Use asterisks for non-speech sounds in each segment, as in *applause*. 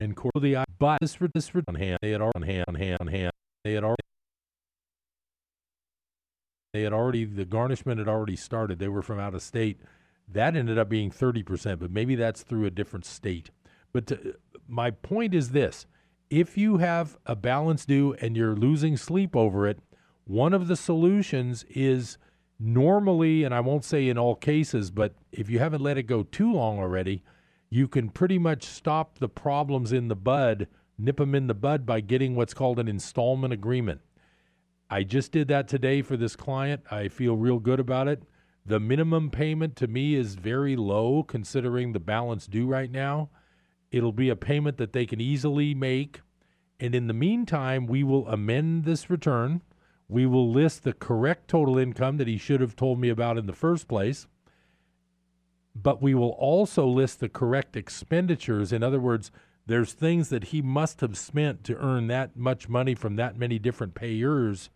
and core the but this this on hand they had on hand on hand on hand they had already they had already the garnishment had already started. They were from out of state. That ended up being 30%, but maybe that's through a different state. But to, my point is this if you have a balance due and you're losing sleep over it, one of the solutions is normally, and I won't say in all cases, but if you haven't let it go too long already, you can pretty much stop the problems in the bud, nip them in the bud by getting what's called an installment agreement. I just did that today for this client. I feel real good about it. The minimum payment to me is very low considering the balance due right now. It'll be a payment that they can easily make. And in the meantime, we will amend this return. We will list the correct total income that he should have told me about in the first place. But we will also list the correct expenditures. In other words, there's things that he must have spent to earn that much money from that many different payers.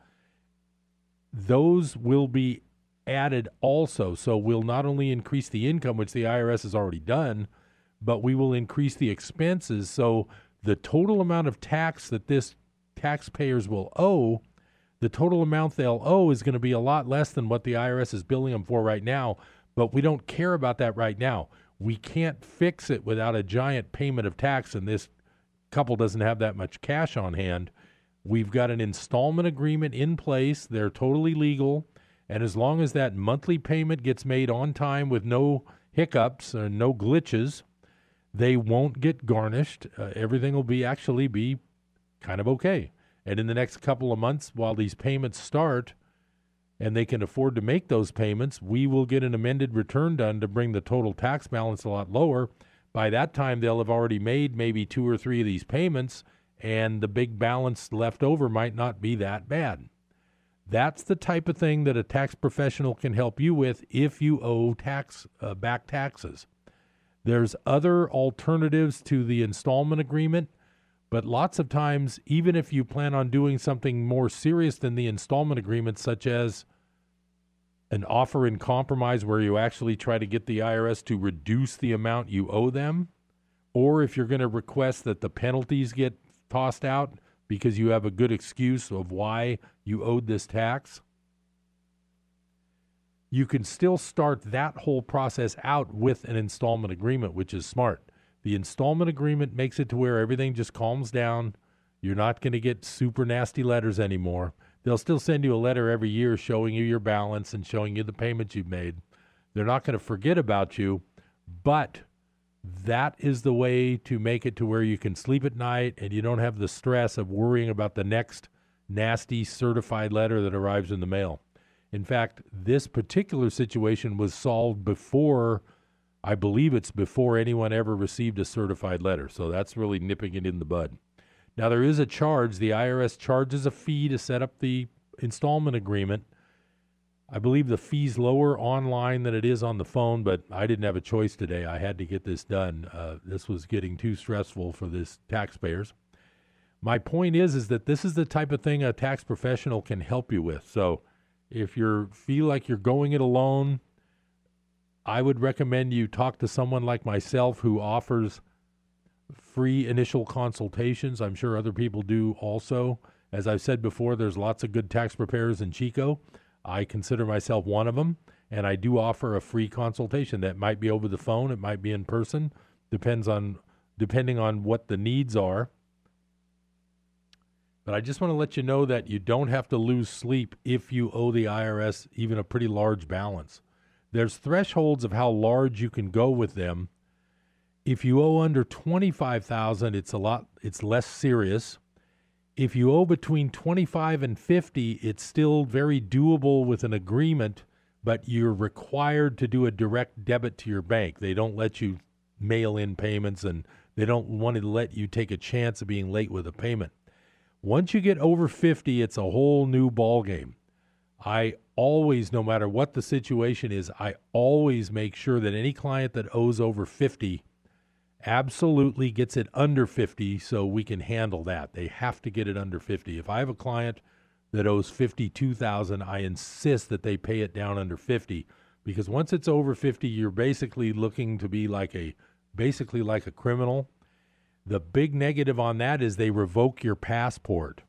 Those will be added also. So we'll not only increase the income, which the IRS has already done, but we will increase the expenses. So the total amount of tax that this taxpayers will owe, the total amount they'll owe is going to be a lot less than what the IRS is billing them for right now. But we don't care about that right now. We can't fix it without a giant payment of tax, and this couple doesn't have that much cash on hand. We've got an installment agreement in place. They're totally legal. And as long as that monthly payment gets made on time with no hiccups or no glitches, they won't get garnished. Uh, everything will be actually be kind of okay. And in the next couple of months, while these payments start and they can afford to make those payments, we will get an amended return done to bring the total tax balance a lot lower. By that time, they'll have already made maybe two or three of these payments, and the big balance left over might not be that bad. That's the type of thing that a tax professional can help you with if you owe tax uh, back taxes. There's other alternatives to the installment agreement, but lots of times, even if you plan on doing something more serious than the installment agreement, such as an offer in compromise where you actually try to get the IRS to reduce the amount you owe them, or if you're going to request that the penalties get tossed out because you have a good excuse of why you owed this tax, you can still start that whole process out with an installment agreement, which is smart. The installment agreement makes it to where everything just calms down. You're not going to get super nasty letters anymore. They'll still send you a letter every year showing you your balance and showing you the payments you've made. They're not going to forget about you, but that is the way to make it to where you can sleep at night and you don't have the stress of worrying about the next nasty certified letter that arrives in the mail. In fact, this particular situation was solved before, I believe it's before anyone ever received a certified letter. So that's really nipping it in the bud. Now, there is a charge. The IRS charges a fee to set up the installment agreement. I believe the fee's lower online than it is on the phone, but I didn't have a choice today. I had to get this done. Uh, this was getting too stressful for this taxpayers. My point is, is that this is the type of thing a tax professional can help you with. So, if you feel like you're going it alone, I would recommend you talk to someone like myself who offers free initial consultations. I'm sure other people do also. As I've said before, there's lots of good tax preparers in Chico. I consider myself one of them, and I do offer a free consultation. That might be over the phone, it might be in person, depends on depending on what the needs are. But I just want to let you know that you don't have to lose sleep if you owe the IRS even a pretty large balance. There's thresholds of how large you can go with them. If you owe under 25,000, it's a lot it's less serious. If you owe between 25 and 50, it's still very doable with an agreement, but you're required to do a direct debit to your bank. They don't let you mail in payments and they don't want to let you take a chance of being late with a payment. Once you get over 50, it's a whole new ball game. I always, no matter what the situation is, I always make sure that any client that owes over 50 absolutely gets it under 50 so we can handle that. They have to get it under 50. If I have a client that owes 52,000, I insist that they pay it down under 50 because once it's over 50, you're basically looking to be like a basically like a criminal The big negative on that is they revoke your passport.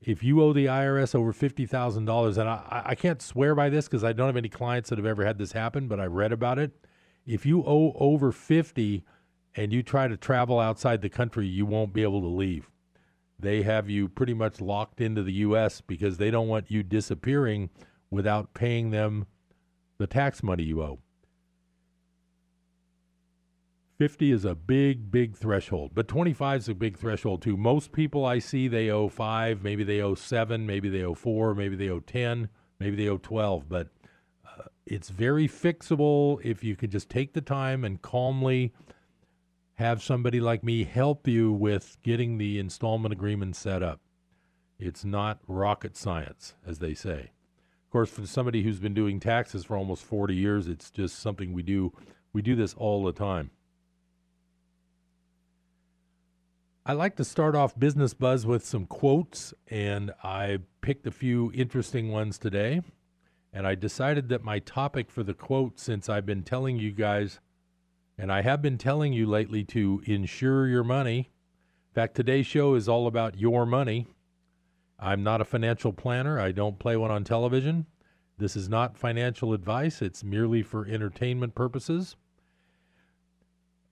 If you owe the IRS over $50,000, and I, I can't swear by this because I don't have any clients that have ever had this happen, but I read about it. If you owe over 50 and you try to travel outside the country, you won't be able to leave. They have you pretty much locked into the U.S. because they don't want you disappearing without paying them the tax money you owe. 50 is a big, big threshold, but 25 is a big threshold too. Most people I see, they owe five, maybe they owe seven, maybe they owe four, maybe they owe 10, maybe they owe 12, but uh, it's very fixable if you can just take the time and calmly have somebody like me help you with getting the installment agreement set up. It's not rocket science, as they say. Of course, for somebody who's been doing taxes for almost 40 years, it's just something we do. We do this all the time. I like to start off Business Buzz with some quotes, and I picked a few interesting ones today. And I decided that my topic for the quote, since I've been telling you guys, and I have been telling you lately to insure your money. In fact, today's show is all about your money. I'm not a financial planner, I don't play one on television. This is not financial advice, it's merely for entertainment purposes.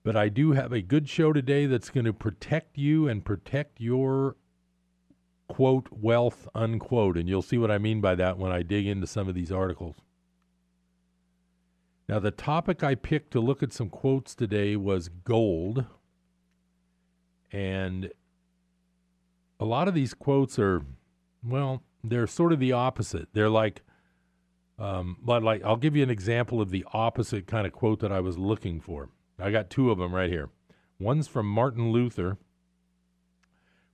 But I do have a good show today that's going to protect you and protect your quote wealth unquote. And you'll see what I mean by that when I dig into some of these articles. Now, the topic I picked to look at some quotes today was gold. And a lot of these quotes are, well, they're sort of the opposite. They're like, um, but like I'll give you an example of the opposite kind of quote that I was looking for. I got two of them right here. One's from Martin Luther.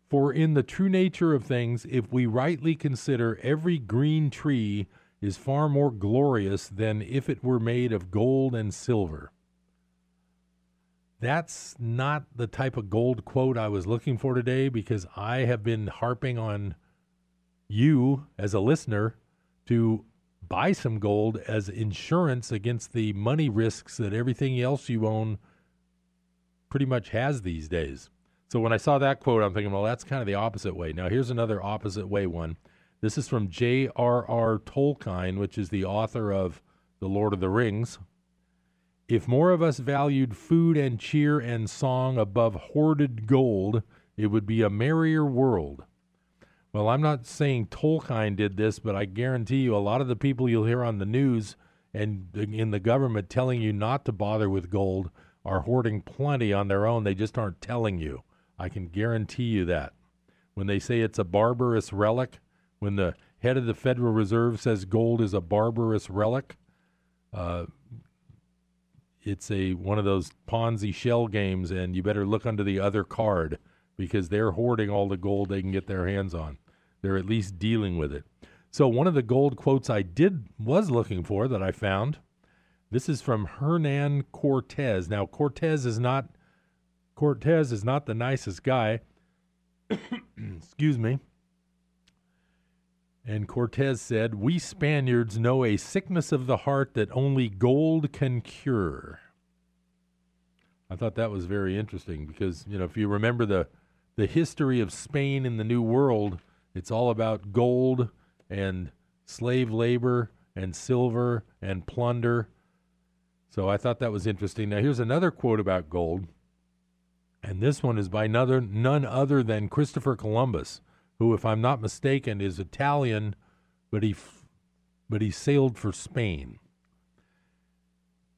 For in the true nature of things, if we rightly consider every green tree is far more glorious than if it were made of gold and silver. That's not the type of gold quote I was looking for today because I have been harping on you as a listener to buy some gold as insurance against the money risks that everything else you own pretty much has these days. So when I saw that quote, I'm thinking, well, that's kind of the opposite way. Now, here's another opposite way one. This is from J.R.R. Tolkien, which is the author of The Lord of the Rings. If more of us valued food and cheer and song above hoarded gold, it would be a merrier world. Well, I'm not saying Tolkien did this, but I guarantee you a lot of the people you'll hear on the news and in the government telling you not to bother with gold are hoarding plenty on their own. They just aren't telling you. I can guarantee you that. When they say it's a barbarous relic, when the head of the Federal Reserve says gold is a barbarous relic, uh, it's a one of those Ponzi shell games, and you better look under the other card because they're hoarding all the gold they can get their hands on. They're at least dealing with it. So one of the gold quotes I did was looking for that I found. This is from Hernan Cortez. Now Cortez is not Cortez is not the nicest guy. *coughs* Excuse me. And Cortez said, We Spaniards know a sickness of the heart that only gold can cure. I thought that was very interesting because, you know, if you remember the the history of Spain in the New World, it's all about gold and slave labor and silver and plunder. So I thought that was interesting. Now, here's another quote about gold. And this one is by another, none other than Christopher Columbus, who, if I'm not mistaken, is Italian, but he, but he sailed for Spain.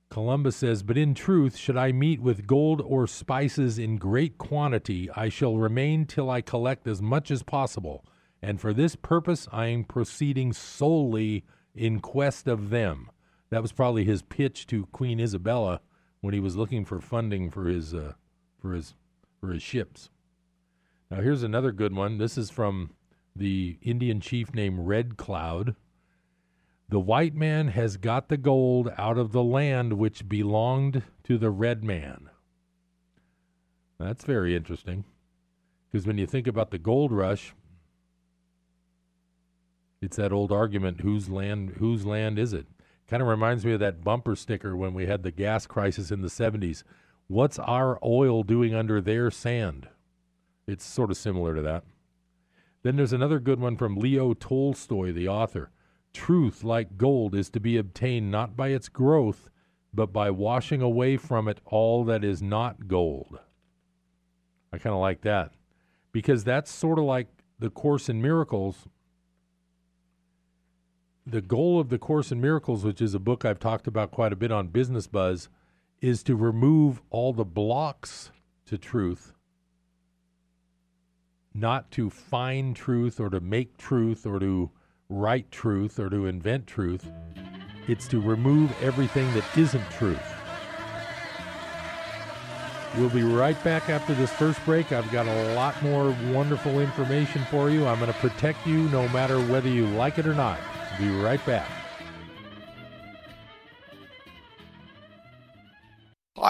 Columbus says, But in truth, should I meet with gold or spices in great quantity, I shall remain till I collect as much as possible, and for this purpose I am proceeding solely in quest of them. That was probably his pitch to Queen Isabella when he was looking for funding for his uh, for his for his ships. Now here's another good one. This is from the Indian chief named Red Cloud. The white man has got the gold out of the land which belonged to the red man. That's very interesting. Because when you think about the gold rush, it's that old argument whose land whose land is it? Kind of reminds me of that bumper sticker when we had the gas crisis in the 70s. What's our oil doing under their sand? It's sort of similar to that. Then there's another good one from Leo Tolstoy, the author. Truth, like gold, is to be obtained not by its growth, but by washing away from it all that is not gold. I kind of like that because that's sort of like the Course in Miracles. The goal of the Course in Miracles, which is a book I've talked about quite a bit on Business Buzz, is to remove all the blocks to truth, not to find truth or to make truth or to write truth or to invent truth. It's to remove everything that isn't truth. We'll be right back after this first break. I've got a lot more wonderful information for you. I'm going to protect you no matter whether you like it or not. Be right back.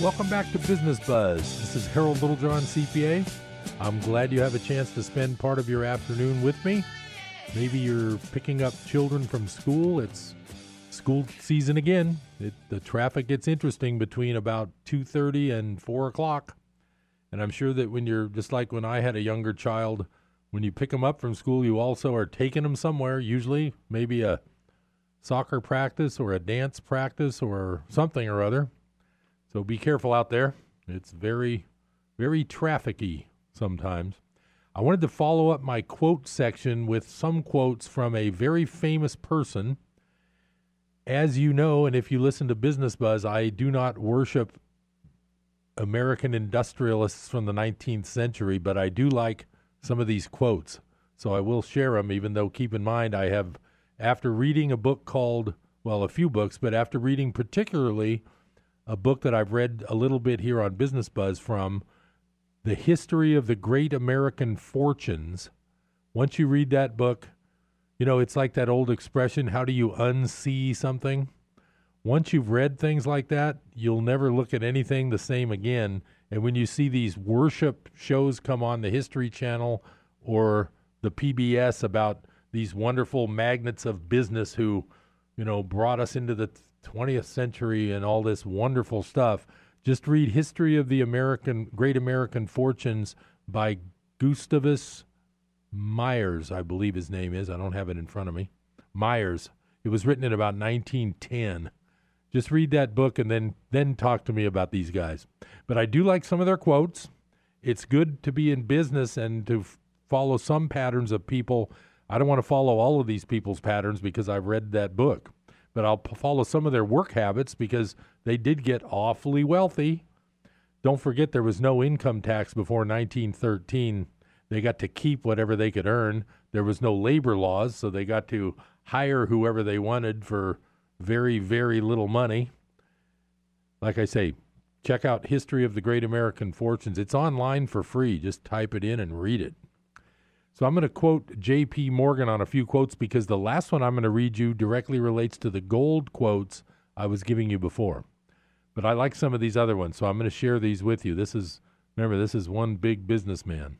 Welcome back to Business Buzz. This is Harold Littlejohn, CPA. I'm glad you have a chance to spend part of your afternoon with me. Maybe you're picking up children from school. It's school season again. It, the traffic gets interesting between about 2:30 and 4 o'clock. And I'm sure that when you're just like when I had a younger child, when you pick them up from school, you also are taking them somewhere. Usually, maybe a soccer practice or a dance practice or something or other so be careful out there. It's very, very trafficy sometimes. I wanted to follow up my quote section with some quotes from a very famous person. As you know, and if you listen to Business Buzz, I do not worship American industrialists from the 19th century, but I do like some of these quotes. So I will share them, even though keep in mind I have, after reading a book called, well, a few books, but after reading particularly a book that I've read a little bit here on Business Buzz from The History of the Great American Fortunes. Once you read that book, you know, it's like that old expression how do you unsee something? Once you've read things like that, you'll never look at anything the same again. And when you see these worship shows come on the History Channel or the PBS about these wonderful magnates of business who, you know, brought us into the 20th century and all this wonderful stuff. Just read History of the American Great American Fortunes by Gustavus Myers, I believe his name is. I don't have it in front of me. Myers. It was written in about 1910. Just read that book and then then talk to me about these guys. But I do like some of their quotes. It's good to be in business and to f- follow some patterns of people. I don't want to follow all of these people's patterns because I've read that book but I'll follow some of their work habits because they did get awfully wealthy. Don't forget there was no income tax before 1913. They got to keep whatever they could earn. There was no labor laws, so they got to hire whoever they wanted for very, very little money. Like I say, check out History of the Great American Fortunes. It's online for free. Just type it in and read it. So I'm going to quote J.P. Morgan on a few quotes because the last one I'm going to read you directly relates to the gold quotes I was giving you before. But I like some of these other ones, so I'm going to share these with you. This is, remember, this is one big businessman.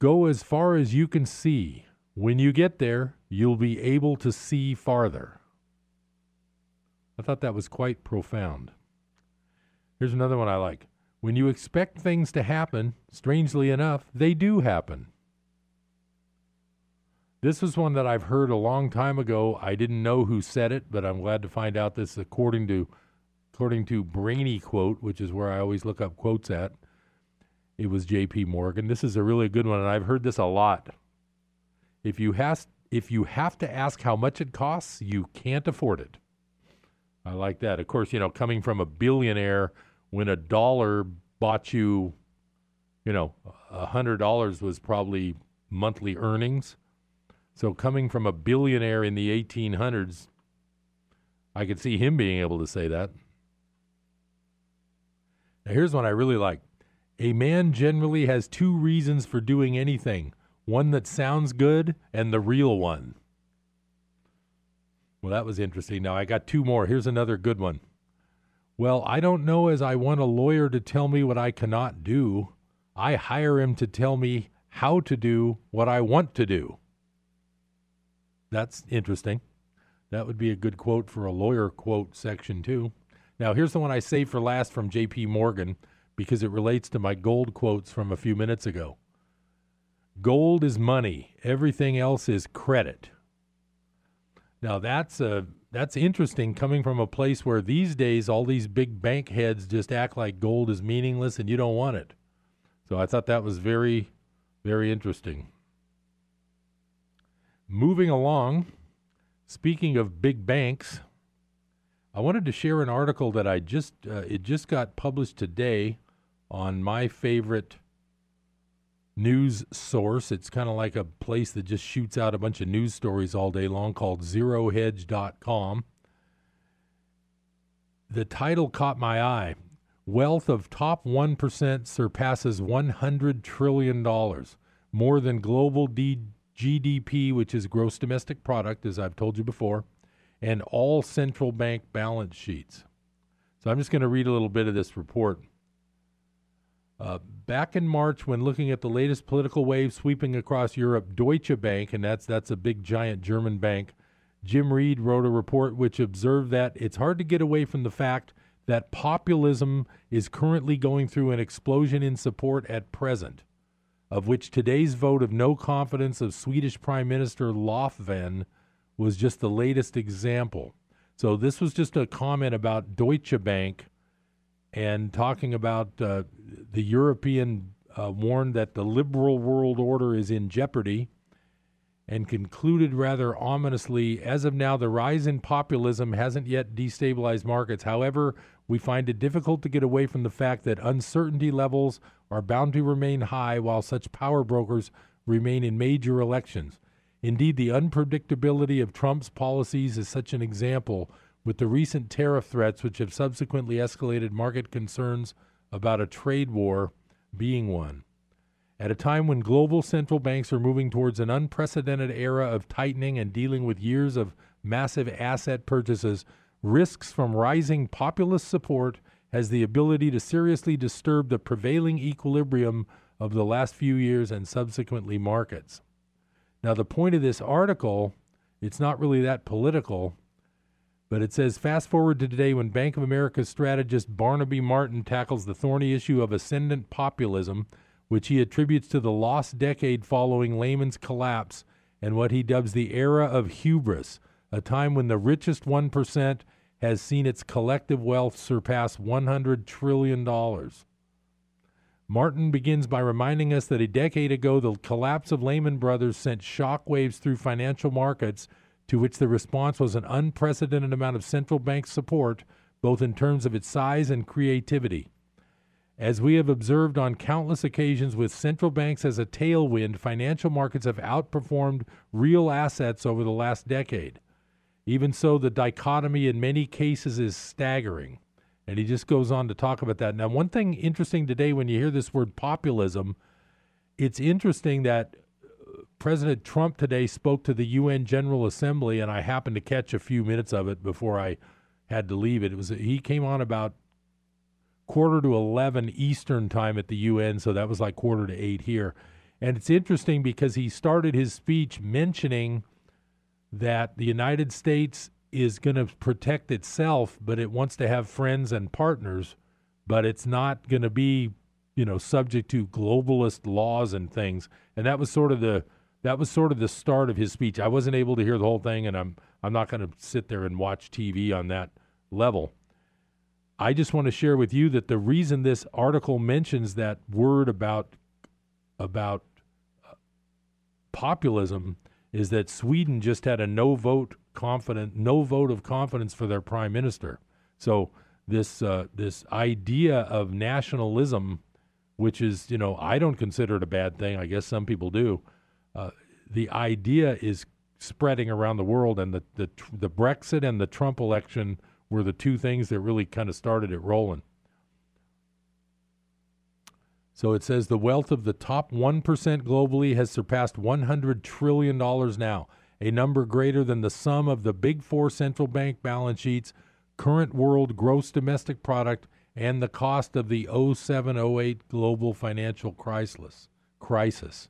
Go as far as you can see. When you get there, you'll be able to see farther. I thought that was quite profound. Here's another one I like. When you expect things to happen, strangely enough, they do happen. This is one that I've heard a long time ago. I didn't know who said it, but I'm glad to find out this according to according to Brainy quote, which is where I always look up quotes at. It was J.P. Morgan. This is a really good one, and I've heard this a lot. If you has if you have to ask how much it costs, you can't afford it. I like that. Of course, you know, coming from a billionaire, when a dollar bought you, you know, a hundred dollars was probably monthly earnings. So coming from a billionaire in the 1800s, I could see him being able to say that. Now, here's one I really like. A man generally has two reasons for doing anything one that sounds good and the real one. Well, that was interesting. Now, I got two more. Here's another good one. Well, I don't know as I want a lawyer to tell me what I cannot do. I hire him to tell me how to do what I want to do. That's interesting. That would be a good quote for a lawyer quote section, too. Now, here's the one I saved for last from J.P. Morgan because it relates to my gold quotes from a few minutes ago. Gold is money, everything else is credit. Now that's a that's interesting coming from a place where these days all these big bank heads just act like gold is meaningless and you don't want it. So I thought that was very very interesting. Moving along, speaking of big banks, I wanted to share an article that I just uh, it just got published today on my favorite news source. It's kind of like a place that just shoots out a bunch of news stories all day long called zerohedge.com. The title caught my eye. Wealth of top 1% surpasses $100 trillion, more than global D- GDP, which is gross domestic product, as I've told you before, and all central bank balance sheets. So I'm just going to read a little bit of this report. Uh, back in March, when looking at the latest political wave sweeping across Europe, Deutsche Bank, and that's that's a big giant German bank, Jim Reid wrote a report which observed that it's hard to get away from the fact that populism is currently going through an explosion in support at present, of which today's vote of no confidence of Swedish Prime Minister Löfven was just the latest example. So this was just a comment about Deutsche Bank and talking about uh, the European uh, warned that the liberal world order is in jeopardy and concluded rather ominously as of now, the rise in populism hasn't yet destabilized markets. However, we find it difficult to get away from the fact that uncertainty levels are bound to remain high while such power brokers remain in major elections. Indeed, the unpredictability of Trump's policies is such an example with the recent tariff threats, which have subsequently escalated market concerns about a trade war being one. At a time when global central banks are moving towards an unprecedented era of tightening and dealing with years of massive asset purchases, risks from rising populist support has the ability to seriously disturb the prevailing equilibrium of the last few years and subsequently markets. Now, the point of this article, it's not really that political, but it says fast forward to today when Bank of America strategist Barnaby Martin tackles the thorny issue of ascendant populism, which he attributes to the lost decade following Lehman's collapse and what he dubs the era of hubris, a time when the richest 1% has seen its collective wealth surpass $100 trillion. Martin begins by reminding us that a decade ago, the collapse of Lehman Brothers sent shockwaves through financial markets to which the response was an unprecedented amount of central bank support, both in terms of its size and creativity. As we have observed on countless occasions with central banks as a tailwind, financial markets have outperformed real assets over the last decade. Even so, the dichotomy in many cases is staggering. And he just goes on to talk about that. Now, one thing interesting today when you hear this word populism, it's interesting that uh, President Trump today spoke to the UN General Assembly, and I happened to catch a few minutes of it before I had to leave it. It was he came on about quarter to eleven Eastern time at the UN, so that was like quarter to eight here. And it's interesting because he started his speech mentioning that the United States is going to protect itself, but it wants to have friends and partners, but it's not going to be, you know, subject to globalist laws and things. And that was sort of the that was sort of the start of his speech. I wasn't able to hear the whole thing, and I'm I'm not going to sit there and watch TV on that level. I just want to share with you that the reason this article mentions that word about about uh, populism is that Sweden just had a no vote confident no vote of confidence for their prime minister. So this uh, this idea of nationalism, which is you know I don't consider it a bad thing. I guess some people do. Uh, the idea is spreading around the world, and the the the Brexit and the Trump election were the two things that really kind of started it rolling. So it says the wealth of the top 1% globally has surpassed $100 trillion now, a number greater than the sum of the big four central bank balance sheets, current world gross domestic product, and the cost of the 07 08 global financial crisis. crisis.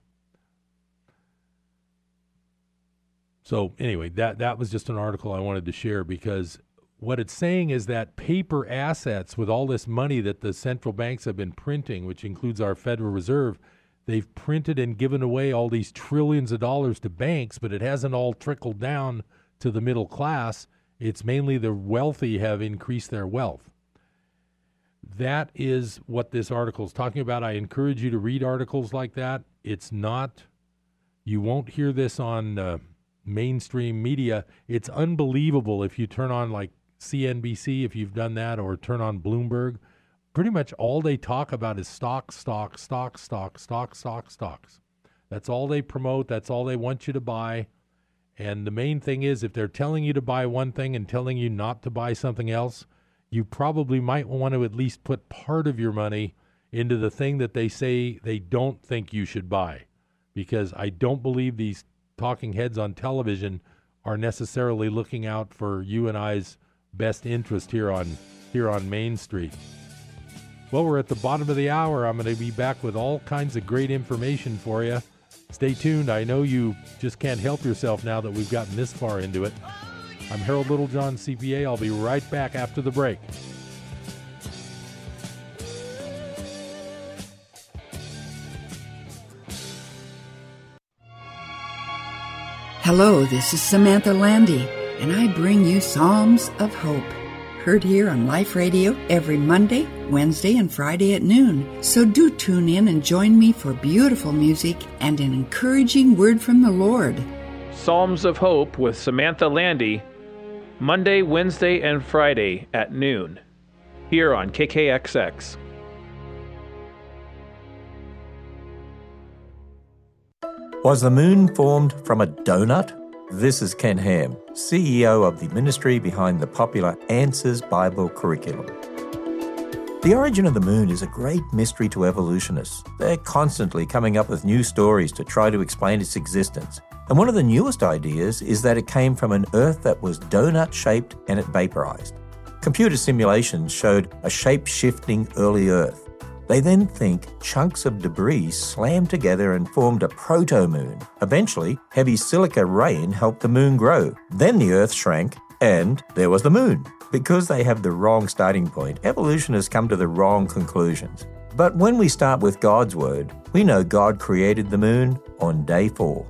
So anyway, that that was just an article I wanted to share because what it's saying is that paper assets with all this money that the central banks have been printing, which includes our Federal Reserve, they've printed and given away all these trillions of dollars to banks, but it hasn't all trickled down to the middle class. It's mainly the wealthy have increased their wealth. That is what this article is talking about. I encourage you to read articles like that. It's not, you won't hear this on uh, mainstream media. It's unbelievable if you turn on like CNBC, if you've done that, or turn on Bloomberg, pretty much all they talk about is stock, stock, stock, stock, stock, stock, stocks. That's all they promote. That's all they want you to buy. And the main thing is, if they're telling you to buy one thing and telling you not to buy something else, you probably might want to at least put part of your money into the thing that they say they don't think you should buy. Because I don't believe these talking heads on television are necessarily looking out for you and I's best interest here on here on Main Street. Well, we're at the bottom of the hour. I'm going to be back with all kinds of great information for you. Stay tuned. I know you just can't help yourself now that we've gotten this far into it. I'm Harold Littlejohn, CPA. I'll be right back after the break. Hello, this is Samantha Landy and I bring you Psalms of Hope. Heard here on Life Radio every Monday, Wednesday, and Friday at noon. So do tune in and join me for beautiful music and an encouraging word from the Lord. Psalms of Hope with Samantha Landy, Monday, Wednesday, and Friday at noon, here on KKXX. Was the moon formed from a donut? This is Ken Ham, CEO of the ministry behind the popular Answers Bible curriculum. The origin of the moon is a great mystery to evolutionists. They're constantly coming up with new stories to try to explain its existence. And one of the newest ideas is that it came from an Earth that was donut shaped and it vaporized. Computer simulations showed a shape shifting early Earth. They then think chunks of debris slammed together and formed a proto moon. Eventually, heavy silica rain helped the moon grow. Then the Earth shrank, and there was the moon. Because they have the wrong starting point, evolutionists come to the wrong conclusions. But when we start with God's Word, we know God created the moon on day four.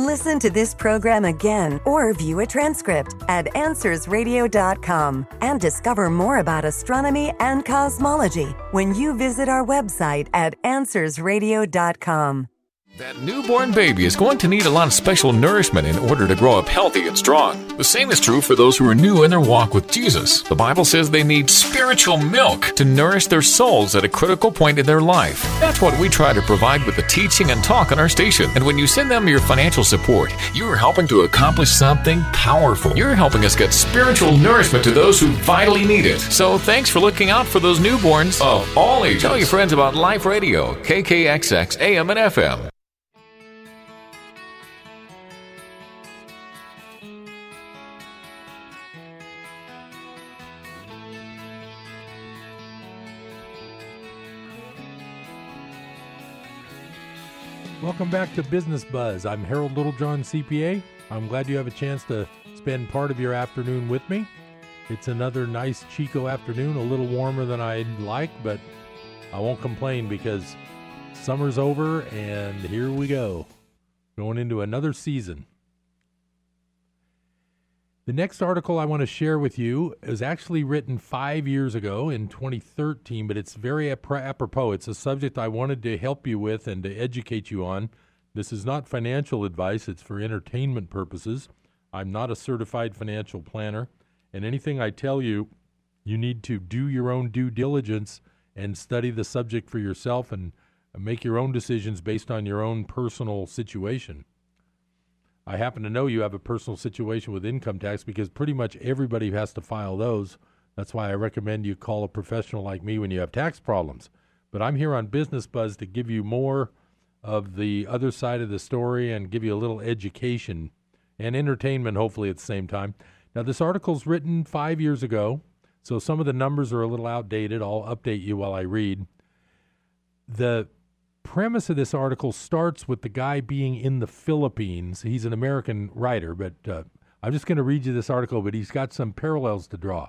Listen to this program again or view a transcript at AnswersRadio.com and discover more about astronomy and cosmology when you visit our website at AnswersRadio.com. That newborn baby is going to need a lot of special nourishment in order to grow up healthy and strong. The same is true for those who are new in their walk with Jesus. The Bible says they need spiritual milk to nourish their souls at a critical point in their life. That's what we try to provide with the teaching and talk on our station. And when you send them your financial support, you are helping to accomplish something powerful. You're helping us get spiritual nourishment to those who vitally need it. So thanks for looking out for those newborns of all ages. Tell your friends about Life Radio, KKXX AM and FM. Welcome back to Business Buzz. I'm Harold Littlejohn, CPA. I'm glad you have a chance to spend part of your afternoon with me. It's another nice Chico afternoon, a little warmer than I'd like, but I won't complain because summer's over and here we go. Going into another season. The next article I want to share with you is actually written five years ago in 2013, but it's very apropos. It's a subject I wanted to help you with and to educate you on This is not financial advice, it's for entertainment purposes. I'm not a certified financial planner, and anything I tell you, you need to do your own due diligence and study the subject for yourself and make your own decisions based on your own personal situation. I happen to know you have a personal situation with income tax because pretty much everybody has to file those. That's why I recommend you call a professional like me when you have tax problems. But I'm here on Business Buzz to give you more of the other side of the story and give you a little education and entertainment, hopefully, at the same time. Now, this article's written five years ago, so some of the numbers are a little outdated. I'll update you while I read. The premise of this article starts with the guy being in the Philippines. He's an American writer, but uh, I'm just going to read you this article, but he's got some parallels to draw.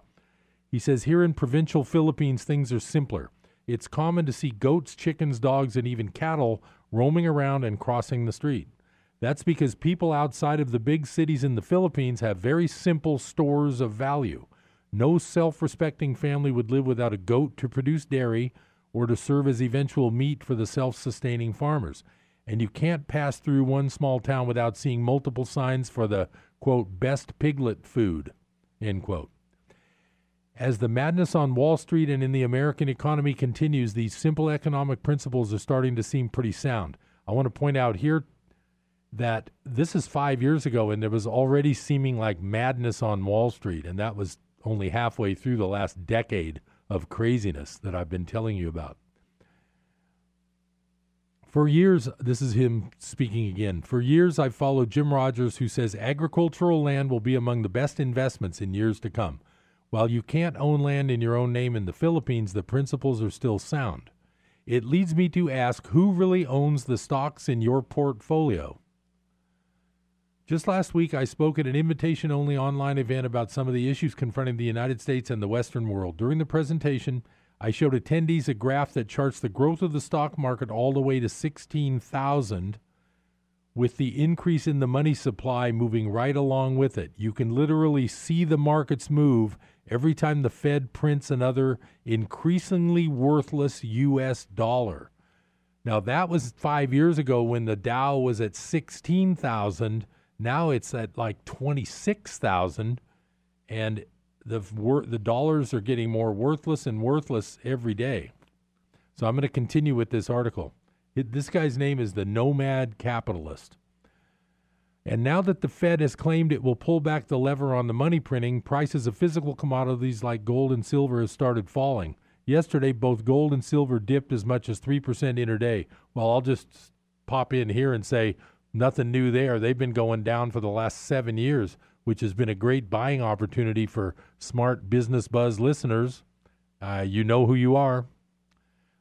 He says here in provincial Philippines, things are simpler. It's common to see goats, chickens, dogs, and even cattle roaming around and crossing the street. That's because people outside of the big cities in the Philippines have very simple stores of value. No self respecting family would live without a goat to produce dairy or to serve as eventual meat for the self sustaining farmers. And you can't pass through one small town without seeing multiple signs for the, quote, best piglet food, end quote. As the madness on Wall Street and in the American economy continues, these simple economic principles are starting to seem pretty sound. I want to point out here that this is five years ago, and there was already seeming like madness on Wall Street, and that was only halfway through the last decade of craziness that I've been telling you about. For years, this is him speaking again. For years, I've followed Jim Rogers, who says agricultural land will be among the best investments in years to come. While you can't own land in your own name in the Philippines, the principles are still sound. It leads me to ask who really owns the stocks in your portfolio? Just last week, I spoke at an invitation only online event about some of the issues confronting the United States and the Western world. During the presentation, I showed attendees a graph that charts the growth of the stock market all the way to 16,000 with the increase in the money supply moving right along with it. You can literally see the markets move every time the Fed prints another increasingly worthless US dollar. Now that was 5 years ago when the Dow was at 16,000 now it's at like 26,000 and the the dollars are getting more worthless and worthless every day. So I'm going to continue with this article. It, this guy's name is the Nomad Capitalist. And now that the Fed has claimed it will pull back the lever on the money printing, prices of physical commodities like gold and silver have started falling. Yesterday, both gold and silver dipped as much as 3% intraday. Well, I'll just pop in here and say Nothing new there. They've been going down for the last seven years, which has been a great buying opportunity for smart business buzz listeners. Uh, you know who you are.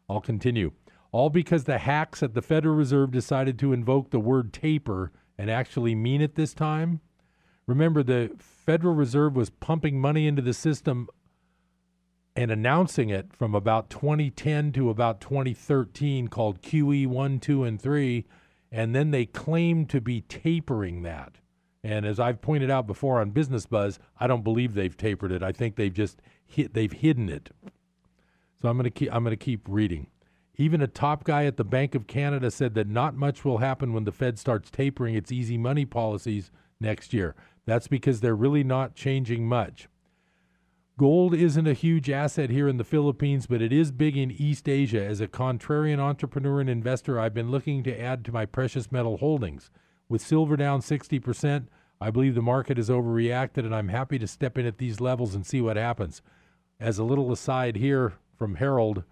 I'll continue. All because the hacks at the Federal Reserve decided to invoke the word taper and actually mean it this time. Remember, the Federal Reserve was pumping money into the system and announcing it from about 2010 to about 2013 called QE 1, 2, and 3 and then they claim to be tapering that. And as I've pointed out before on Business Buzz, I don't believe they've tapered it. I think they've just hit, they've hidden it. So I'm going to keep I'm going to keep reading. Even a top guy at the Bank of Canada said that not much will happen when the Fed starts tapering its easy money policies next year. That's because they're really not changing much. Gold isn't a huge asset here in the Philippines, but it is big in East Asia. As a contrarian entrepreneur and investor, I've been looking to add to my precious metal holdings. With silver down 60%, I believe the market has overreacted, and I'm happy to step in at these levels and see what happens. As a little aside here from Harold,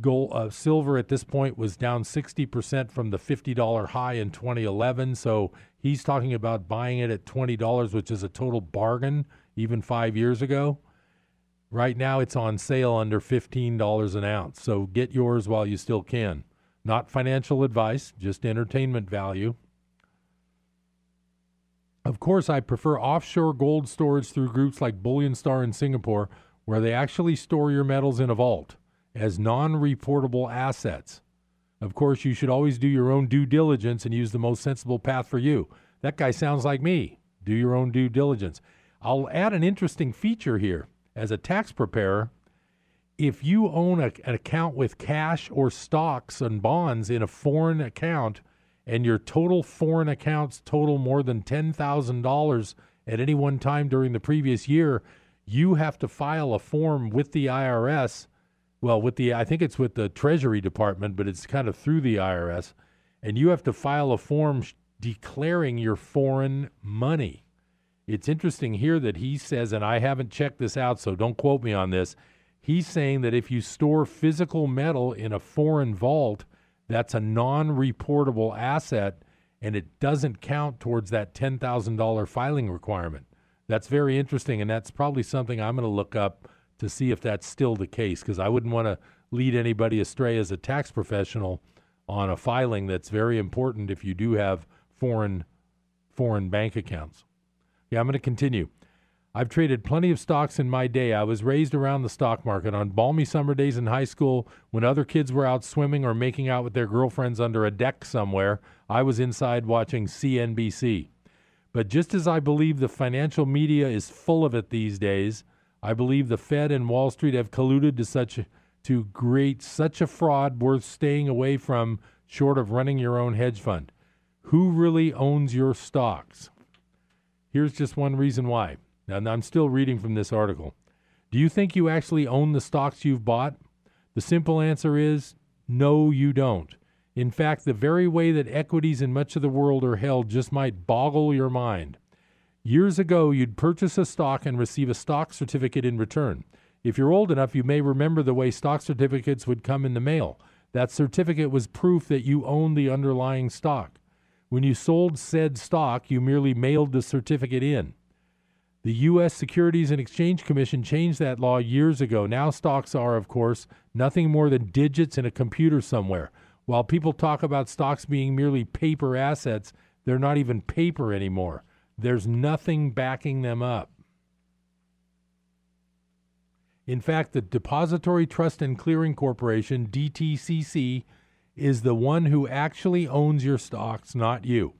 gold, uh, silver at this point was down 60% from the $50 high in 2011. So he's talking about buying it at $20, which is a total bargain even five years ago. Right now, it's on sale under $15 an ounce. So get yours while you still can. Not financial advice, just entertainment value. Of course, I prefer offshore gold storage through groups like Bullion Star in Singapore, where they actually store your metals in a vault as non reportable assets. Of course, you should always do your own due diligence and use the most sensible path for you. That guy sounds like me. Do your own due diligence. I'll add an interesting feature here. As a tax preparer, if you own a, an account with cash or stocks and bonds in a foreign account and your total foreign accounts total more than $10,000 at any one time during the previous year, you have to file a form with the IRS. Well, with the I think it's with the Treasury Department, but it's kind of through the IRS, and you have to file a form declaring your foreign money. It's interesting here that he says, and I haven't checked this out, so don't quote me on this. He's saying that if you store physical metal in a foreign vault, that's a non reportable asset and it doesn't count towards that $10,000 filing requirement. That's very interesting, and that's probably something I'm going to look up to see if that's still the case because I wouldn't want to lead anybody astray as a tax professional on a filing that's very important if you do have foreign foreign bank accounts. Yeah, I'm going to continue. I've traded plenty of stocks in my day. I was raised around the stock market on balmy summer days in high school when other kids were out swimming or making out with their girlfriends under a deck somewhere. I was inside watching CNBC. But just as I believe the financial media is full of it these days, I believe the Fed and Wall Street have colluded to such to create such a fraud worth staying away from short of running your own hedge fund. Who really owns your stocks? Here's just one reason why. Now, I'm still reading from this article. Do you think you actually own the stocks you've bought? The simple answer is no, you don't. In fact, the very way that equities in much of the world are held just might boggle your mind. Years ago, you'd purchase a stock and receive a stock certificate in return. If you're old enough, you may remember the way stock certificates would come in the mail. That certificate was proof that you owned the underlying stock. When you sold said stock, you merely mailed the certificate in. The U.S. Securities and Exchange Commission changed that law years ago. Now, stocks are, of course, nothing more than digits in a computer somewhere. While people talk about stocks being merely paper assets, they're not even paper anymore. There's nothing backing them up. In fact, the Depository Trust and Clearing Corporation, DTCC, is the one who actually owns your stocks, not you.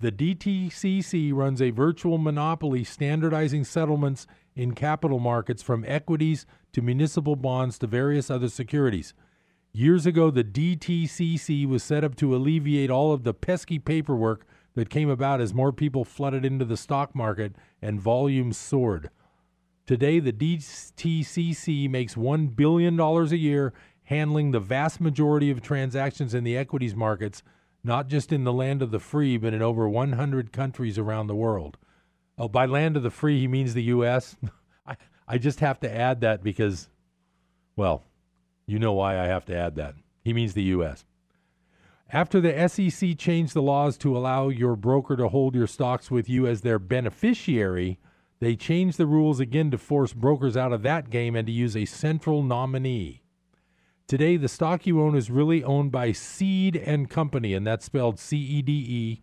The DTCC runs a virtual monopoly standardizing settlements in capital markets from equities to municipal bonds to various other securities. Years ago, the DTCC was set up to alleviate all of the pesky paperwork that came about as more people flooded into the stock market and volumes soared. Today, the DTCC makes $1 billion a year handling the vast majority of transactions in the equities markets not just in the land of the free, but in over 100 countries around the world. Oh, by land of the free, he means the U.S. *laughs* I, I just have to add that because, well, you know why I have to add that. He means the U.S. After the SEC changed the laws to allow your broker to hold your stocks with you as their beneficiary, they changed the rules again to force brokers out of that game and to use a central nominee. Today, the stock you own is really owned by Cede and Company, and that's spelled C E D E,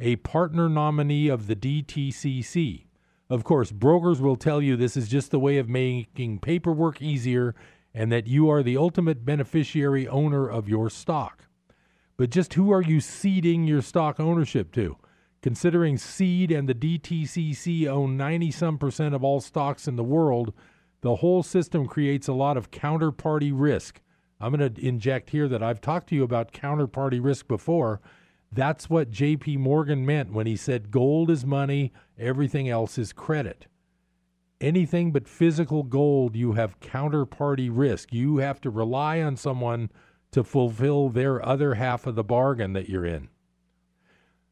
a partner nominee of the DTCC. Of course, brokers will tell you this is just the way of making paperwork easier and that you are the ultimate beneficiary owner of your stock. But just who are you ceding your stock ownership to? Considering Seed and the DTCC own 90 some percent of all stocks in the world, the whole system creates a lot of counterparty risk I'm going to inject here that I've talked to you about counterparty risk before. That's what JP Morgan meant when he said gold is money, everything else is credit. Anything but physical gold, you have counterparty risk. You have to rely on someone to fulfill their other half of the bargain that you're in.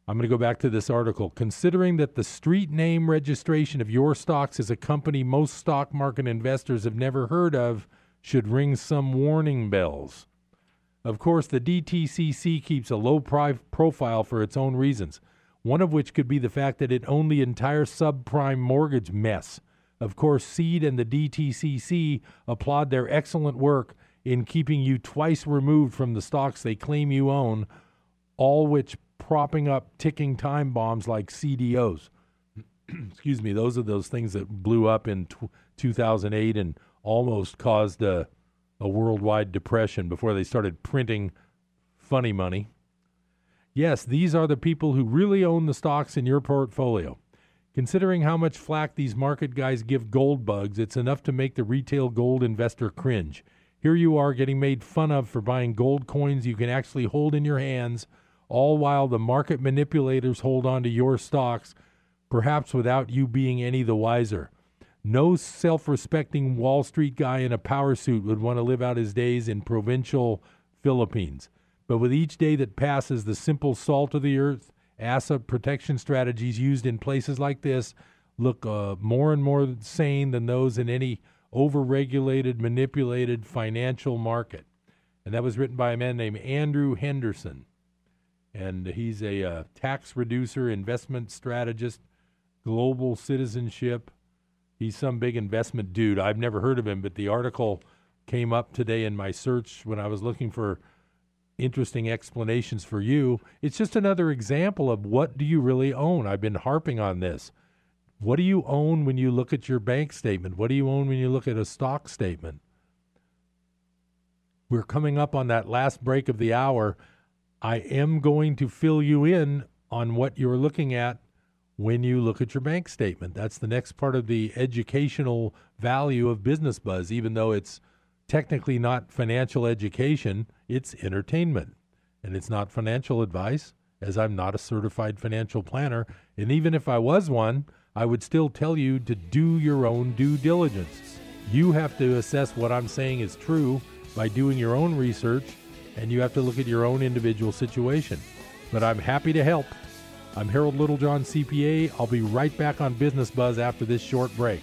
I'm going to go back to this article. Considering that the street name registration of your stocks is a company most stock market investors have never heard of, should ring some warning bells. Of course, the DTCC keeps a low profile for its own reasons, one of which could be the fact that it owned the entire subprime mortgage mess. Of course, Cede and the DTCC applaud their excellent work in keeping you twice removed from the stocks they claim you own, all which propping up ticking time bombs like CDOs. *clears throat* Excuse me, those are those things that blew up in t- 2008 and almost caused a, a worldwide depression before they started printing funny money. Yes, these are the people who really own the stocks in your portfolio. Considering how much flack these market guys give gold bugs, it's enough to make the retail gold investor cringe. Here you are getting made fun of for buying gold coins you can actually hold in your hands, all while the market manipulators hold on to your stocks, perhaps without you being any the wiser. No self respecting Wall Street guy in a power suit would want to live out his days in provincial Philippines. But with each day that passes, the simple salt of the earth asset protection strategies used in places like this look uh, more and more sane than those in any overregulated, manipulated financial market. And that was written by a man named Andrew Henderson. And he's a uh, tax reducer, investment strategist, global citizenship. He's some big investment dude. I've never heard of him, but the article came up today in my search when I was looking for interesting explanations for you. It's just another example of what do you really own. I've been harping on this. What do you own when you look at your bank statement? What do you own when you look at a stock statement? We're coming up on that last break of the hour. I am going to fill you in on what you're looking at when you look at your bank statement. That's the next part of the educational value of Business Buzz, even though it's technically not financial education, it's entertainment. And it's not financial advice, as I'm not a certified financial planner. And even if I was one, I would still tell you to do your own due diligence. You have to assess what I'm saying is true by doing your own research, and you have to look at your own individual situation. But I'm happy to help. I'm Harold Littlejohn, CPA. I'll be right back on Business Buzz after this short break.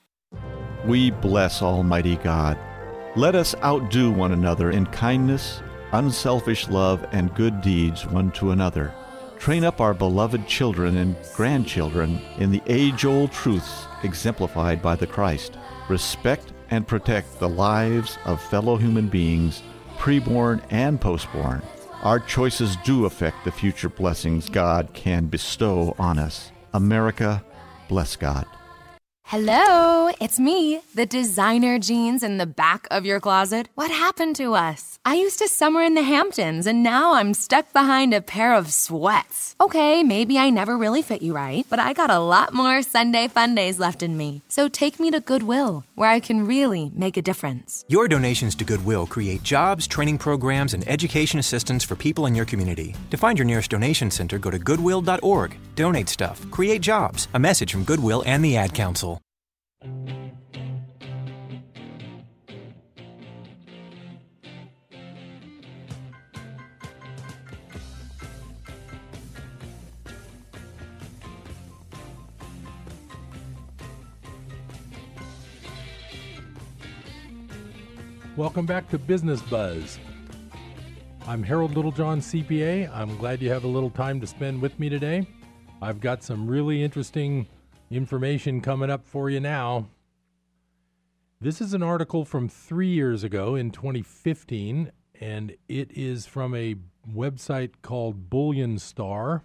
We bless Almighty God. Let us outdo one another in kindness, unselfish love, and good deeds one to another. Train up our beloved children and grandchildren in the age old truths exemplified by the Christ. Respect and protect the lives of fellow human beings, preborn and postborn. Our choices do affect the future blessings God can bestow on us. America, bless God. Hello, it's me, the designer jeans in the back of your closet. What happened to us? I used to summer in the Hamptons and now I'm stuck behind a pair of sweats. Okay, maybe I never really fit you right, but I got a lot more Sunday fun days left in me. So take me to Goodwill, where I can really make a difference. Your donations to Goodwill create jobs, training programs, and education assistance for people in your community. To find your nearest donation center, go to goodwill.org. Donate stuff, create jobs. A message from Goodwill and the Ad Council. Welcome back to Business Buzz. I'm Harold Littlejohn, CPA. I'm glad you have a little time to spend with me today. I've got some really interesting information coming up for you now. This is an article from three years ago in 2015, and it is from a website called Bullion Star.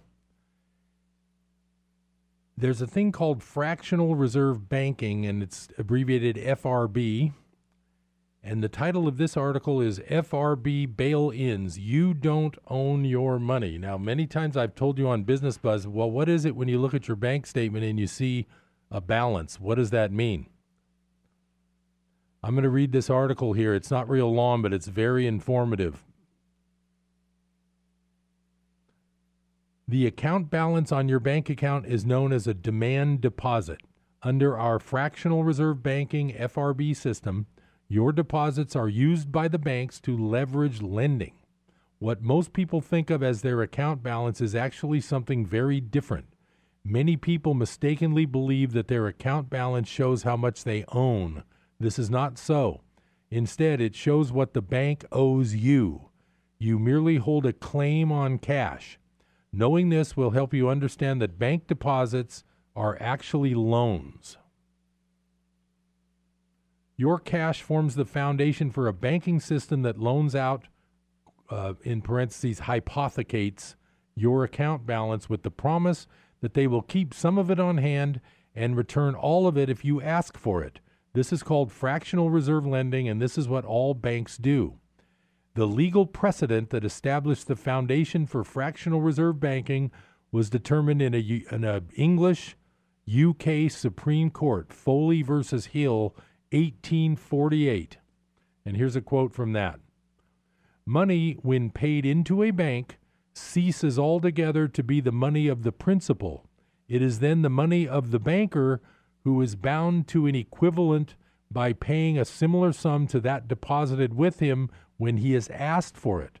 There's a thing called fractional reserve banking, and it's abbreviated FRB. And the title of this article is FRB Bail Ins. You don't own your money. Now, many times I've told you on Business Buzz, well, what is it when you look at your bank statement and you see a balance? What does that mean? I'm going to read this article here. It's not real long, but it's very informative. The account balance on your bank account is known as a demand deposit. Under our fractional reserve banking FRB system, your deposits are used by the banks to leverage lending. What most people think of as their account balance is actually something very different. Many people mistakenly believe that their account balance shows how much they own. This is not so. Instead, it shows what the bank owes you. You merely hold a claim on cash. Knowing this will help you understand that bank deposits are actually loans. Your cash forms the foundation for a banking system that loans out, uh, in parentheses, hypothecates your account balance with the promise that they will keep some of it on hand and return all of it if you ask for it. This is called fractional reserve lending, and this is what all banks do. The legal precedent that established the foundation for fractional reserve banking was determined in a, in a English UK Supreme Court, Foley versus Hill, 1848. And here's a quote from that Money, when paid into a bank, ceases altogether to be the money of the principal. It is then the money of the banker who is bound to an equivalent by paying a similar sum to that deposited with him when he is asked for it.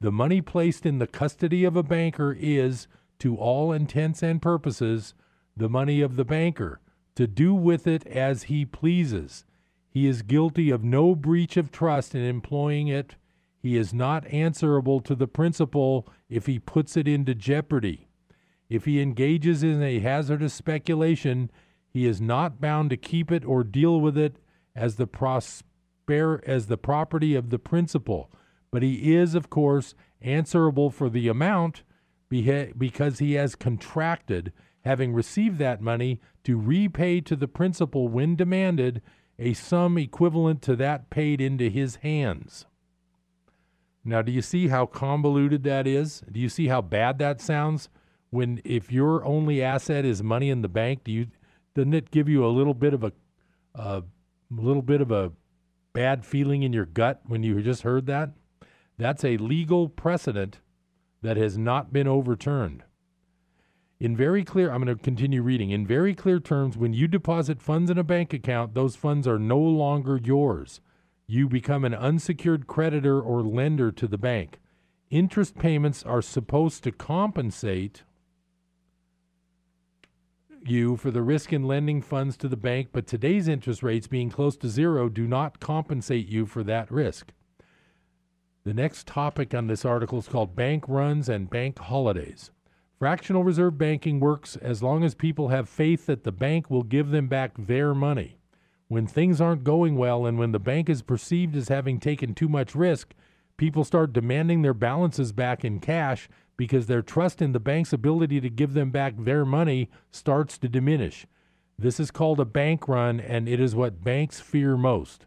The money placed in the custody of a banker is, to all intents and purposes, the money of the banker, to do with it as he pleases. He is guilty of no breach of trust in employing it. He is not answerable to the principal if he puts it into jeopardy. If he engages in a hazardous speculation, he is not bound to keep it or deal with it as the prosper as the property of the principal, but he is, of course, answerable for the amount because he has contracted, having received that money, to repay to the principal when demanded a sum equivalent to that paid into his hands. Now, do you see how convoluted that is? Do you see how bad that sounds? When if your only asset is money in the bank, do you doesn't it give you a little bit of a a little bit of a bad feeling in your gut when you just heard that? That's a legal precedent that has not been overturned. In very clear, I'm going to continue reading. In very clear terms, when you deposit funds in a bank account, those funds are no longer yours. You become an unsecured creditor or lender to the bank. Interest payments are supposed to compensate you for the risk in lending funds to the bank, but today's interest rates being close to zero do not compensate you for that risk. The next topic on this article is called Bank Runs and Bank Holidays. Fractional reserve banking works as long as people have faith that the bank will give them back their money. When things aren't going well and when the bank is perceived as having taken too much risk, people start demanding their balances back in cash because their trust in the bank's ability to give them back their money starts to diminish. This is called a bank run, and it is what banks fear most.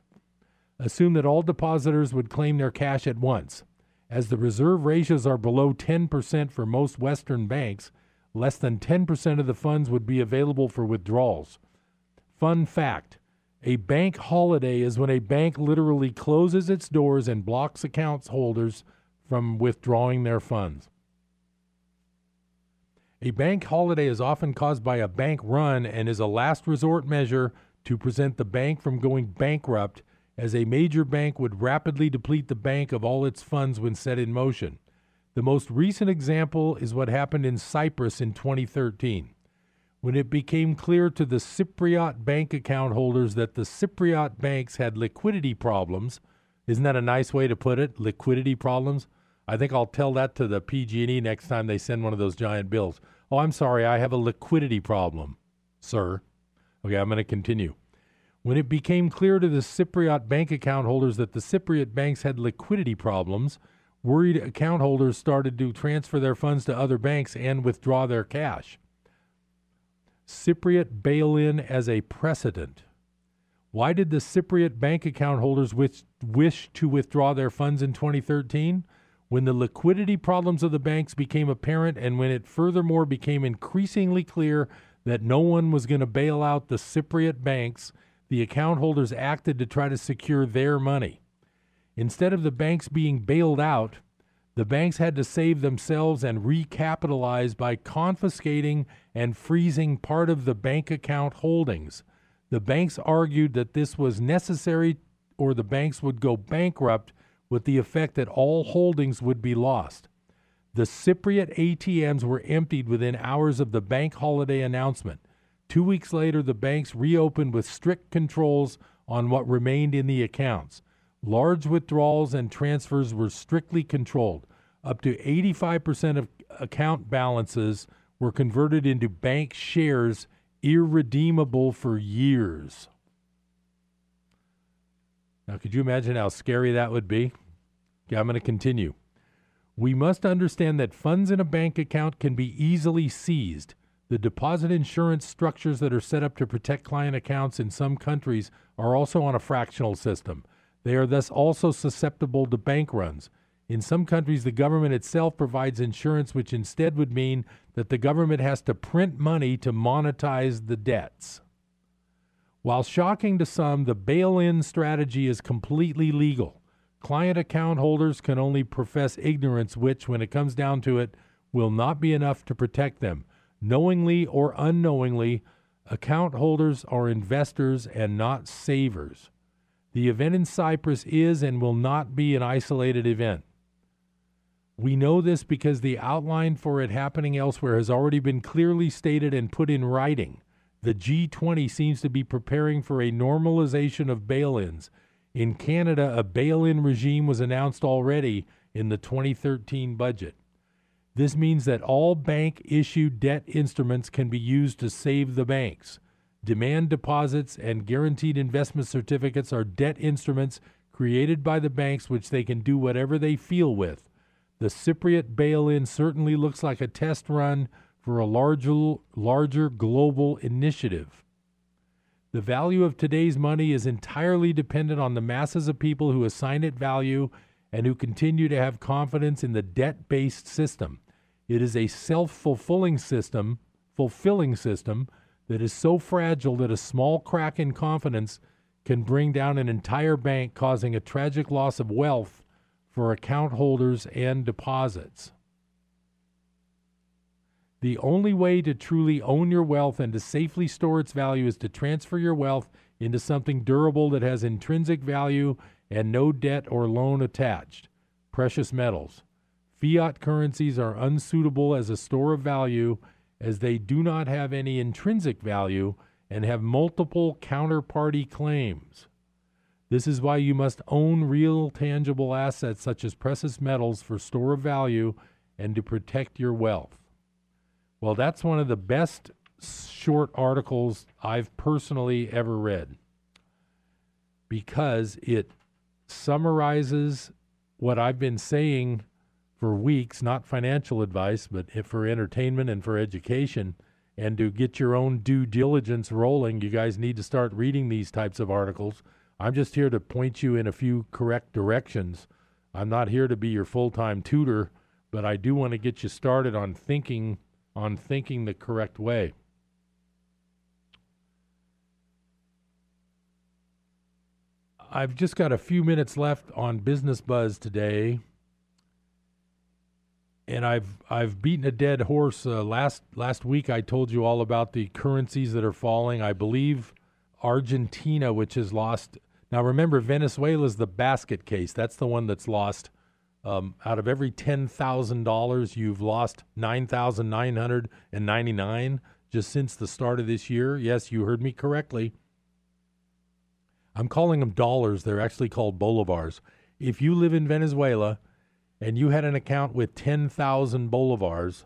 Assume that all depositors would claim their cash at once. As the reserve ratios are below 10% for most Western banks, less than 10% of the funds would be available for withdrawals. Fun fact a bank holiday is when a bank literally closes its doors and blocks accounts holders from withdrawing their funds. A bank holiday is often caused by a bank run and is a last resort measure to prevent the bank from going bankrupt, as a major bank would rapidly deplete the bank of all its funds when set in motion. The most recent example is what happened in Cyprus in 2013. When it became clear to the Cypriot bank account holders that the Cypriot banks had liquidity problems, isn't that a nice way to put it? Liquidity problems? I think I'll tell that to the PG&E next time they send one of those giant bills. Oh, I'm sorry, I have a liquidity problem, sir. Okay, I'm going to continue. When it became clear to the Cypriot bank account holders that the Cypriot banks had liquidity problems, worried account holders started to transfer their funds to other banks and withdraw their cash. Cypriot bail in as a precedent. Why did the Cypriot bank account holders wish, wish to withdraw their funds in 2013? When the liquidity problems of the banks became apparent, and when it furthermore became increasingly clear that no one was going to bail out the Cypriot banks, the account holders acted to try to secure their money. Instead of the banks being bailed out, the banks had to save themselves and recapitalize by confiscating and freezing part of the bank account holdings. The banks argued that this was necessary or the banks would go bankrupt with the effect that all holdings would be lost. The Cypriot ATMs were emptied within hours of the bank holiday announcement. Two weeks later, the banks reopened with strict controls on what remained in the accounts. Large withdrawals and transfers were strictly controlled. Up to 85% of account balances were converted into bank shares irredeemable for years. Now, could you imagine how scary that would be? Okay, I'm going to continue. We must understand that funds in a bank account can be easily seized. The deposit insurance structures that are set up to protect client accounts in some countries are also on a fractional system. They are thus also susceptible to bank runs. In some countries, the government itself provides insurance, which instead would mean that the government has to print money to monetize the debts. While shocking to some, the bail in strategy is completely legal. Client account holders can only profess ignorance, which, when it comes down to it, will not be enough to protect them. Knowingly or unknowingly, account holders are investors and not savers. The event in Cyprus is and will not be an isolated event. We know this because the outline for it happening elsewhere has already been clearly stated and put in writing. The G20 seems to be preparing for a normalization of bail ins. In Canada, a bail in regime was announced already in the 2013 budget. This means that all bank issued debt instruments can be used to save the banks. Demand deposits and guaranteed investment certificates are debt instruments created by the banks which they can do whatever they feel with. The Cypriot bail in certainly looks like a test run for a larger, larger global initiative. The value of today's money is entirely dependent on the masses of people who assign it value and who continue to have confidence in the debt based system. It is a self fulfilling system, fulfilling system that is so fragile that a small crack in confidence can bring down an entire bank, causing a tragic loss of wealth for account holders and deposits. The only way to truly own your wealth and to safely store its value is to transfer your wealth into something durable that has intrinsic value and no debt or loan attached. Precious metals. Fiat currencies are unsuitable as a store of value as they do not have any intrinsic value and have multiple counterparty claims. This is why you must own real tangible assets such as precious metals for store of value and to protect your wealth. Well, that's one of the best short articles I've personally ever read because it summarizes what I've been saying for weeks, not financial advice, but for entertainment and for education. And to get your own due diligence rolling, you guys need to start reading these types of articles I'm just here to point you in a few correct directions. I'm not here to be your full-time tutor, but I do want to get you started on thinking on thinking the correct way. I've just got a few minutes left on Business Buzz today, and I've I've beaten a dead horse. Uh, last last week, I told you all about the currencies that are falling. I believe Argentina, which has lost now, remember, Venezuela is the basket case. That's the one that's lost. Um, out of every $10,000, you've lost 9,999 just since the start of this year. Yes, you heard me correctly. I'm calling them dollars. They're actually called bolivars. If you live in Venezuela and you had an account with 10,000 bolivars,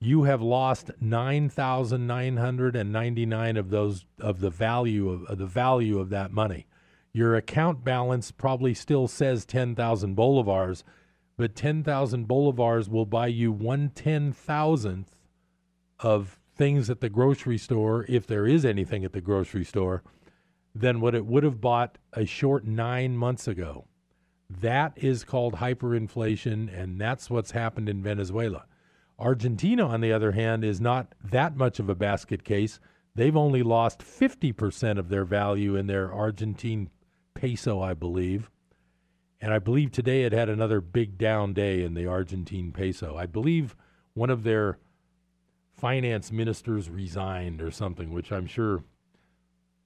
you have lost 9,999 of those of the value of, of the value of that money. Your account balance probably still says 10,000 bolivars, but 10,000 bolivars will buy you one ten thousandth of things at the grocery store, if there is anything at the grocery store, than what it would have bought a short nine months ago. That is called hyperinflation, and that's what's happened in Venezuela. Argentina, on the other hand, is not that much of a basket case. They've only lost 50% of their value in their Argentine peso, I believe. And I believe today it had another big down day in the Argentine peso. I believe one of their finance ministers resigned or something, which I'm sure.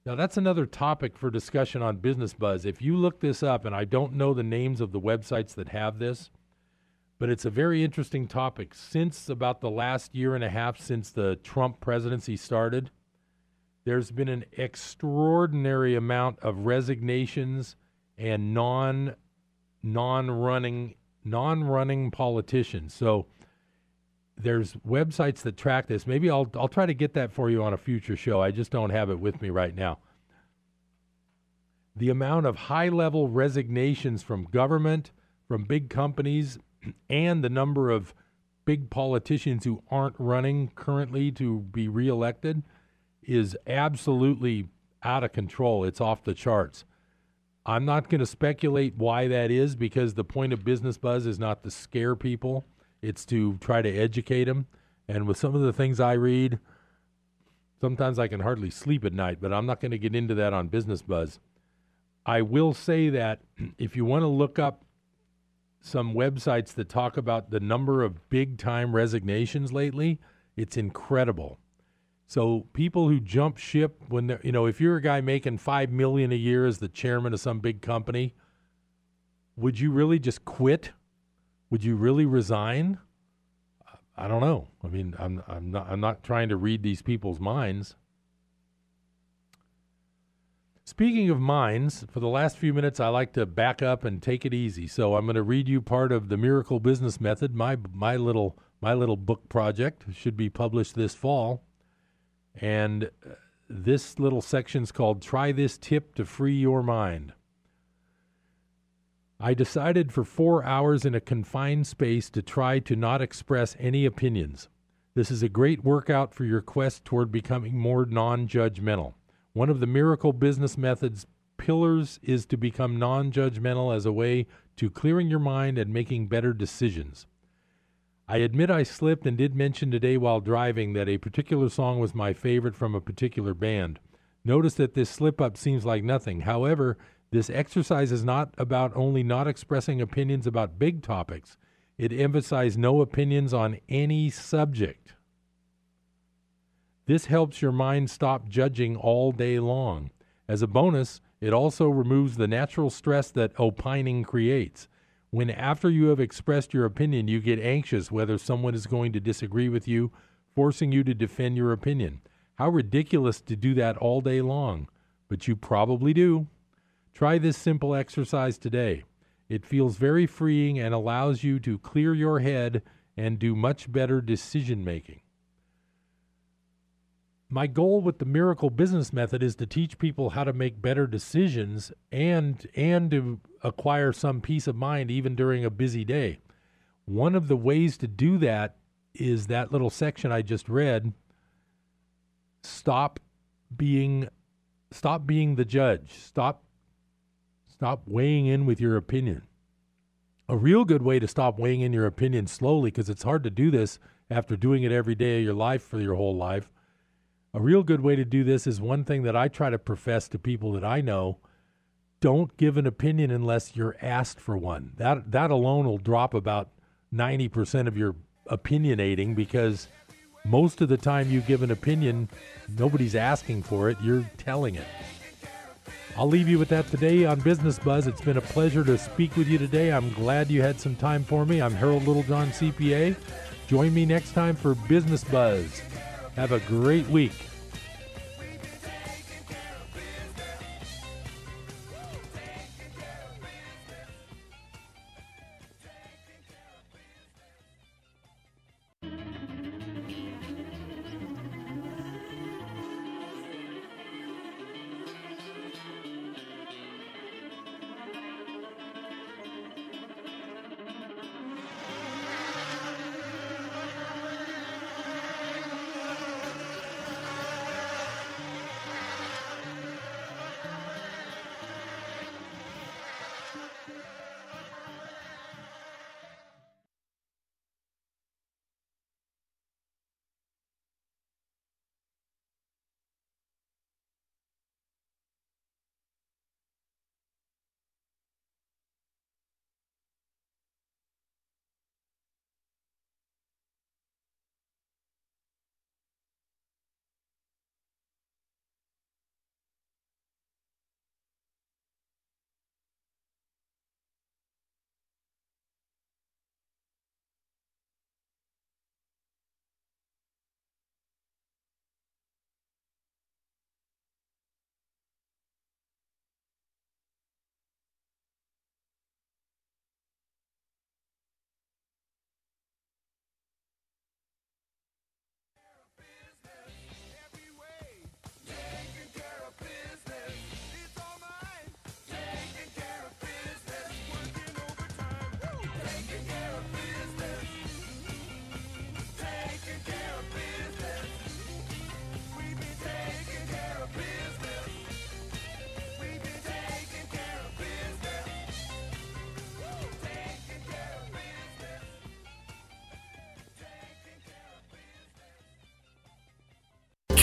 Now, that's another topic for discussion on Business Buzz. If you look this up, and I don't know the names of the websites that have this, but it's a very interesting topic. Since about the last year and a half since the Trump presidency started, there's been an extraordinary amount of resignations and non non-running non-running politicians. So there's websites that track this. Maybe I'll I'll try to get that for you on a future show. I just don't have it with me right now. The amount of high-level resignations from government, from big companies, *clears throat* and the number of big politicians who aren't running currently to be reelected is absolutely out of control. It's off the charts. I'm not going to speculate why that is because the point of Business Buzz is not to scare people, it's to try to educate them. And with some of the things I read, sometimes I can hardly sleep at night, but I'm not going to get into that on Business Buzz. I will say that *clears throat* if you want to look up some websites that talk about the number of big time resignations lately, it's incredible. So people who jump ship when they're, you know, if you're a guy making five million a year as the chairman of some big company, would you really just quit? Would you really resign? I don't know. I mean, I'm I'm not I'm not trying to read these people's minds. Speaking of minds, for the last few minutes, I like to back up and take it easy. So I'm going to read you part of the Miracle Business Method, my my little my little book project should be published this fall, and uh, this little section is called "Try This Tip to Free Your Mind." I decided for four hours in a confined space to try to not express any opinions. This is a great workout for your quest toward becoming more non judgmental. One of the miracle business methods pillars is to become non judgmental as a way to clearing your mind and making better decisions. I admit I slipped and did mention today while driving that a particular song was my favorite from a particular band. Notice that this slip up seems like nothing. However, this exercise is not about only not expressing opinions about big topics, it emphasizes no opinions on any subject. This helps your mind stop judging all day long. As a bonus, it also removes the natural stress that opining creates. When, after you have expressed your opinion, you get anxious whether someone is going to disagree with you, forcing you to defend your opinion. How ridiculous to do that all day long, but you probably do. Try this simple exercise today. It feels very freeing and allows you to clear your head and do much better decision making my goal with the miracle business method is to teach people how to make better decisions and and to acquire some peace of mind even during a busy day. One of the ways to do that is that little section I just read. Stop being stop being the judge. Stop stop weighing in with your opinion. A real good way to stop weighing in your opinion slowly because it's hard to do this after doing it every day of your life for your whole life a real good way to do this is one thing that I try to profess to people that I know. Don't give an opinion unless you're asked for one. That that alone will drop about 90% of your opinionating because most of the time you give an opinion, nobody's asking for it, you're telling it. I'll leave you with that today on Business Buzz. It's been a pleasure to speak with you today. I'm glad you had some time for me. I'm Harold Littlejohn, CPA. Join me next time for Business Buzz. Have a great week.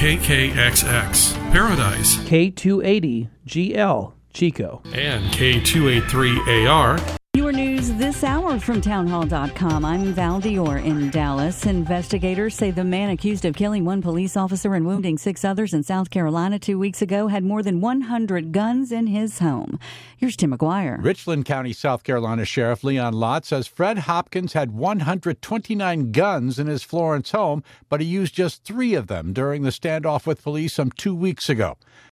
KKXX, Paradise, K280GL, Chico, and K283AR. From townhall.com. I'm Val Dior in Dallas. Investigators say the man accused of killing one police officer and wounding six others in South Carolina two weeks ago had more than 100 guns in his home. Here's Tim McGuire. Richland County, South Carolina Sheriff Leon Lott says Fred Hopkins had 129 guns in his Florence home, but he used just three of them during the standoff with police some two weeks ago.